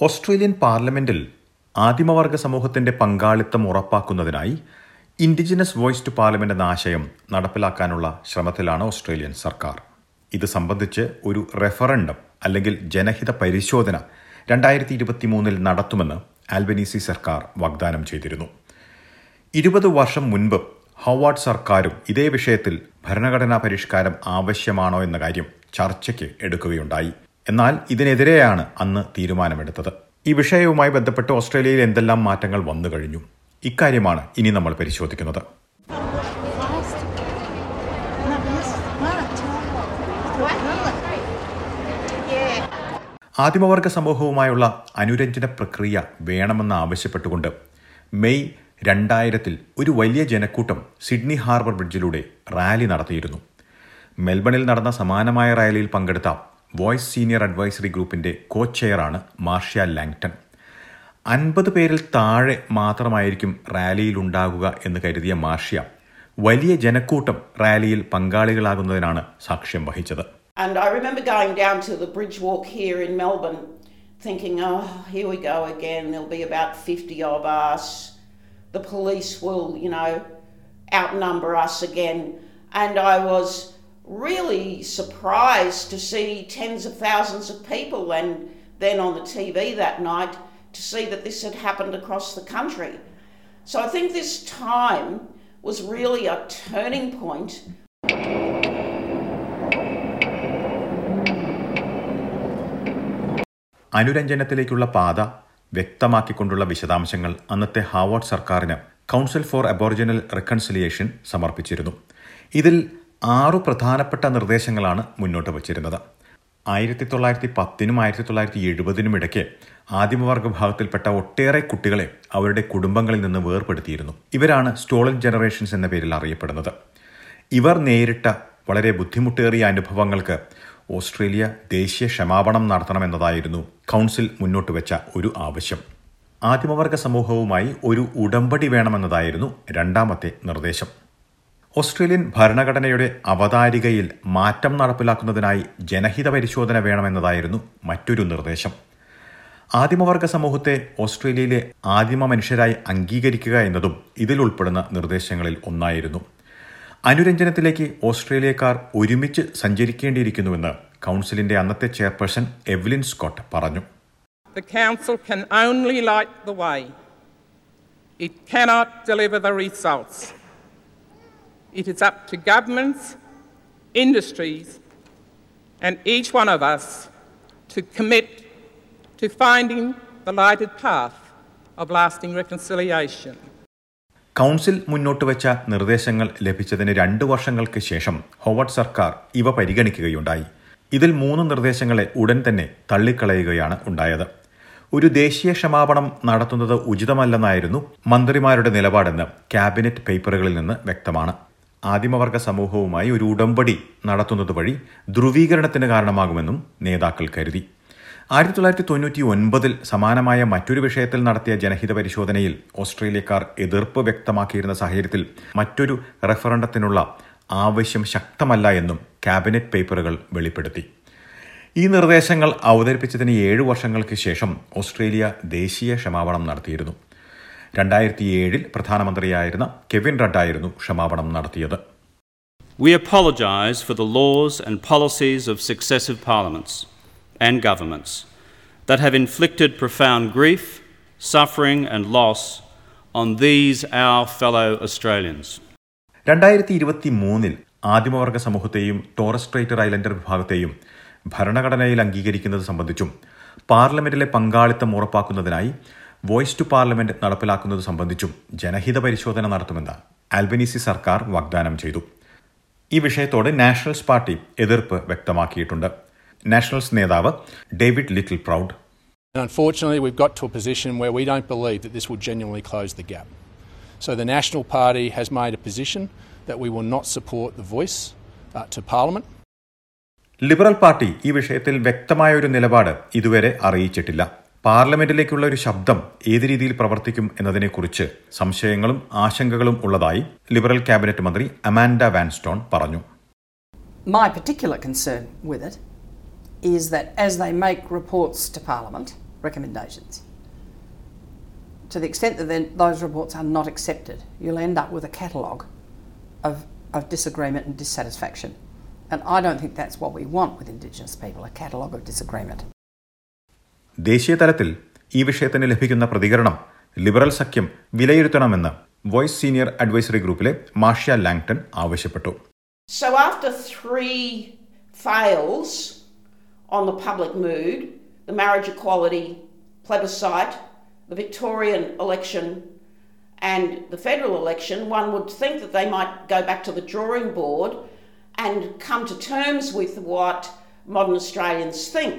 Australian പാർലമെന്റിൽ ആദിമവർഗ സമൂഹത്തിന്റെ പങ്കാളിത്തം ഉറപ്പാക്കുന്നതിനായി ഇൻഡിജിനസ് വോയിസ് ടു പാർലമെന്റ് എന്ന ആശയം നടപ്പിലാക്കാനുള്ള ശ്രമത്തിലാണ് ഓസ്ട്രേലിയൻ സർക്കാർ. ഇത് സംബന്ധിച്ച് ഒരു റെഫറൻഡം അല്ലെങ്കിൽ ജനഹിത പരിശോധന രണ്ടായിരത്തി ഇരുപത്തി മൂന്നിൽ നടത്തുമെന്ന് ആൽബനീസി സർക്കാർ വാഗ്ദാനം ചെയ്തിരുന്നു. ഇരുപത് വർഷം മുൻപ് ഹവാർഡ് സർക്കാരും ഇതേ വിഷയത്തിൽ ഭരണഘടനാ പരിഷ്കാരം ആവശ്യമാണോ എന്ന കാര്യം ചർച്ചയ്ക്ക് എടുക്കുകയുണ്ടായി. എന്നാൽ ഇതിനെതിരെയാണ് അന്ന് തീരുമാനമെടുത്തത്. ഈ വിഷയവുമായി ബന്ധപ്പെട്ട് ഓസ്ട്രേലിയയിൽ എന്തെല്ലാം മാറ്റങ്ങൾ വന്നു കഴിഞ്ഞു? ഇക്കാര്യമാണ് ഇനി നമ്മൾ പരിശോധിക്കുന്നത്. ആദിമവർഗ സമൂഹവുമായുള്ള അനുരഞ്ജന പ്രക്രിയ വേണമെന്ന് ആവശ്യപ്പെട്ടുകൊണ്ട് മെയ് രണ്ടായിരത്തിൽ ഒരു വലിയ ജനക്കൂട്ടം സിഡ്നി ഹാർബർ ബ്രിഡ്ജിലൂടെ റാലി നടത്തിയിരുന്നു. മെൽബണിൽ നടന്ന സമാനമായ റാലിയിൽ പങ്കെടുത്ത വോയ്സ് സീനിയർ അഡ്വൈസറി ഗ്രൂപ്പിന്റെ കോ ചെയറാണ് മാർഷ്യ ലാങ്ടൺ അൻപത് പേരിൽ താഴെ മാത്രമായിരിക്കും റാലിയിലുണ്ടാകുക എന്ന് കരുതിയ മാർഷ്യ വലിയ ജനക്കൂട്ടം റാലിയിൽ പങ്കാളികളാകുന്നതിനാണ് സാക്ഷ്യം വഹിച്ചത് And I remember going down to the bridge walk here in Melbourne thinking, oh, here we go again. There'll be about 50 of us. The police will, you know, outnumber us again. And I was really surprised to see tens of thousands of people and then on the TV that night to see that this had happened across the country. So I think this time was really a turning point അനുരഞ്ജനത്തിലേക്കുള്ള പാത വ്യക്തമാക്കിക്കൊണ്ടുള്ള വിശദാംശങ്ങൾ അന്നത്തെ Harvard സർക്കാരിന് council four aboriginal reconciliation സമർപ്പിച്ചിരുന്നു ഇതിൽ ആറു പ്രധാനപ്പെട്ട നിർദ്ദേശങ്ങളാണ് മുന്നോട്ട് വച്ചിരുന്നത്. ആയിരത്തി തൊള്ളായിരത്തി പത്തിനും ആയിരത്തി തൊള്ളായിരത്തി എഴുപതിനും ഇടയ്ക്ക് ആദിമവർഗ വിഭാഗത്തിൽപ്പെട്ട ഒട്ടേറെ കുട്ടികളെ അവരുടെ കുടുംബങ്ങളിൽ നിന്ന് വേർപെടുത്തിയിരുന്നു. ഇവരാണ് സ്റ്റോളൻ ജനറേഷൻസ് എന്ന പേരിൽ അറിയപ്പെടുന്നത്. ഇവർ നേരിട്ട വളരെ ബുദ്ധിമുട്ടേറിയ അനുഭവങ്ങൾക്ക് ഓസ്ട്രേലിയ ദേശീയ ക്ഷമാപണം നടത്തണമെന്നതായിരുന്നു കൗൺസിൽ മുന്നോട്ട് വെച്ച ഒരു ആവശ്യം. ആദിമവർഗ സമൂഹവുമായി ഒരു ഉടമ്പടി വേണമെന്നതായിരുന്നു രണ്ടാമത്തെ നിർദ്ദേശം. ഓസ്ട്രേലിയൻ ഭരണഘടനയുടെ അവതാരികയിൽ മാറ്റം നടപ്പിലാക്കുന്നതിനായി ജനഹിത പരിശോധന വേണമെന്നതായിരുന്നു മറ്റൊരു നിർദ്ദേശം ആദിമവർഗ സമൂഹത്തെ ഓസ്ട്രേലിയയിലെ ആദിമ മനുഷ്യരായി അംഗീകരിക്കുക എന്നതും ഇതിൽ ഉൾപ്പെടുന്ന നിർദ്ദേശങ്ങളിൽ ഒന്നായിരുന്നു അനുരഞ്ജനത്തിലേക്ക് ഓസ്ട്രേലിയക്കാർ ഒരുമിച്ച് സഞ്ചരിക്കേണ്ടിയിരിക്കുന്നുവെന്ന് കൗൺസിലിന്റെ അന്നത്തെ ചെയർപേഴ്സൺ എവ്ലിൻ സ്കോട്ട് പറഞ്ഞു. It cannot deliver the results. It is up to governments, industries, and each one of us to commit to finding the lighted path of lasting reconciliation. Council മുന്നോട്ട് വെച്ച നിർദ്ദേശങ്ങൾ ലഭിച്ചതിന് രണ്ട് വർഷങ്ങൾക്ക് ശേഷം ഹോവർഡ് സർക്കാർ ഇവ പരിഗണിക്കുകയുണ്ടായി. ഇതിൽ മൂന്ന് നിർദ്ദേശങ്ങളെ ഉടൻ തന്നെ തള്ളിക്കളയുകയാണ് ഉണ്ടായത്. ഒരു ദേശീയ ക്ഷമാപണം നടത്തുന്നത് ഉചിതമല്ലെന്നായിരുന്നു മന്ത്രിമാരുടെ നിലപാടെന്ന് ക്യാബിനറ്റ് പേപ്പറുകളിൽ നിന്ന് വ്യക്തമാണ്. ആദിമവർഗ സമൂഹവുമായി ഒരു ഉടമ്പടി നടത്തുന്നത് വഴി ധ്രുവീകരണത്തിന് കാരണമാകുമെന്നും നേതാക്കൾ കരുതി. ആയിരത്തി തൊള്ളായിരത്തി തൊണ്ണൂറ്റി ഒൻപതിൽ സമാനമായ മറ്റൊരു വിഷയത്തിൽ നടത്തിയ ജനഹിത പരിശോധനയിൽ ഓസ്ട്രേലിയക്കാർ എതിർപ്പ് വ്യക്തമാക്കിയിരുന്ന സാഹചര്യത്തിൽ മറ്റൊരു റെഫറണ്ടത്തിനുള്ള ആവശ്യം ശക്തമല്ല എന്നും ക്യാബിനറ്റ് പേപ്പറുകൾ വെളിപ്പെടുത്തി. ഈ നിർദ്ദേശങ്ങൾ അവതരിപ്പിച്ചതിന് ഏഴു വർഷങ്ങൾക്ക് ശേഷം ഓസ്ട്രേലിയ ദേശീയ ക്ഷമാപണം നടത്തിയിരുന്നു. രണ്ടായിരത്തി ഏഴിൽ പ്രധാനമന്ത്രിയായിരുന്ന കെവിൻ റഡ്ഡായിരുന്നു ക്ഷമാപണം നടത്തിയത് We apologize for the laws and policies of successive parliaments and governments that have inflicted profound grief, suffering, and loss on these our fellow Australians. രണ്ടായിരത്തി ഇരുപത്തി മൂന്നിൽ ആദിമവർഗ സമൂഹത്തെയും ടോറസ് സ്ട്രൈറ്റർ ഐലൻഡർ വിഭാഗത്തെയും ഭരണഘടനയിൽ അംഗീകരിക്കുന്നത് സംബന്ധിച്ചും പാർലമെന്റിലെ പങ്കാളിത്തം ഉറപ്പാക്കുന്നതിനായി വോയിസ് ടു പാർലമെന്റ് നടപ്പിലാക്കുന്നത് സംബന്ധിച്ചും ജനഹിത പരിശോധന നടത്തുമെന്ന് ആൽബനീസി സർക്കാർ വാഗ്ദാനം ചെയ്തു ഈ വിഷയത്തോട് നാഷണൽസ് പാർട്ടി എതിർപ്പ് വ്യക്തമാക്കിയിട്ടുണ്ട് നാഷണൽസ് നേതാവ് David Littleproud unfortunately, we've got to a position where we don't believe that this will genuinely close the gap. So the National Party has made a position that we will not support the voice uh, to Parliament. Liberal party ഈ വിഷയത്തിൽ വ്യക്തമായ ഒരു നിലപാട് ഇതുവരെ അറിയിച്ചിട്ടില്ല പാർലമെന്റിലേക്കുള്ള ഒരു ശബ്ദം ഏത് രീതിയിൽ പ്രവർത്തിക്കും എന്നതിനെക്കുറിച്ച് സംശയങ്ങളും ആശങ്കകളും ഉള്ളതായി ലിബറൽ ക്യാബിനറ്റ് മന്ത്രി അമാൻഡ വാൻസ്റ്റോൺ പറഞ്ഞു My particular concern with it is that as they make reports to Parliament, recommendations. To the extent that those reports are not accepted, you'll end up with a catalogue of, of disagreement and dissatisfaction. And I don't think that's what we want with Indigenous people a catalogue of disagreement. ദേശീയ തലത്തിൽ ഈ വിഷയത്തിന് ലഭിക്കുന്ന പ്രതികരണം liberal സഖ്യം വിലയിരുത്തണമെന്ന് voice senior advisory ഗ്രൂപ്പിലെ Marcia Langton ആവശ്യപ്പെട്ടു So three fails on the public mood, the marriage equality plebiscite, the Victorian election, and the federal election, one would think that they might go back to the drawing board and come to terms with what modern Australians think.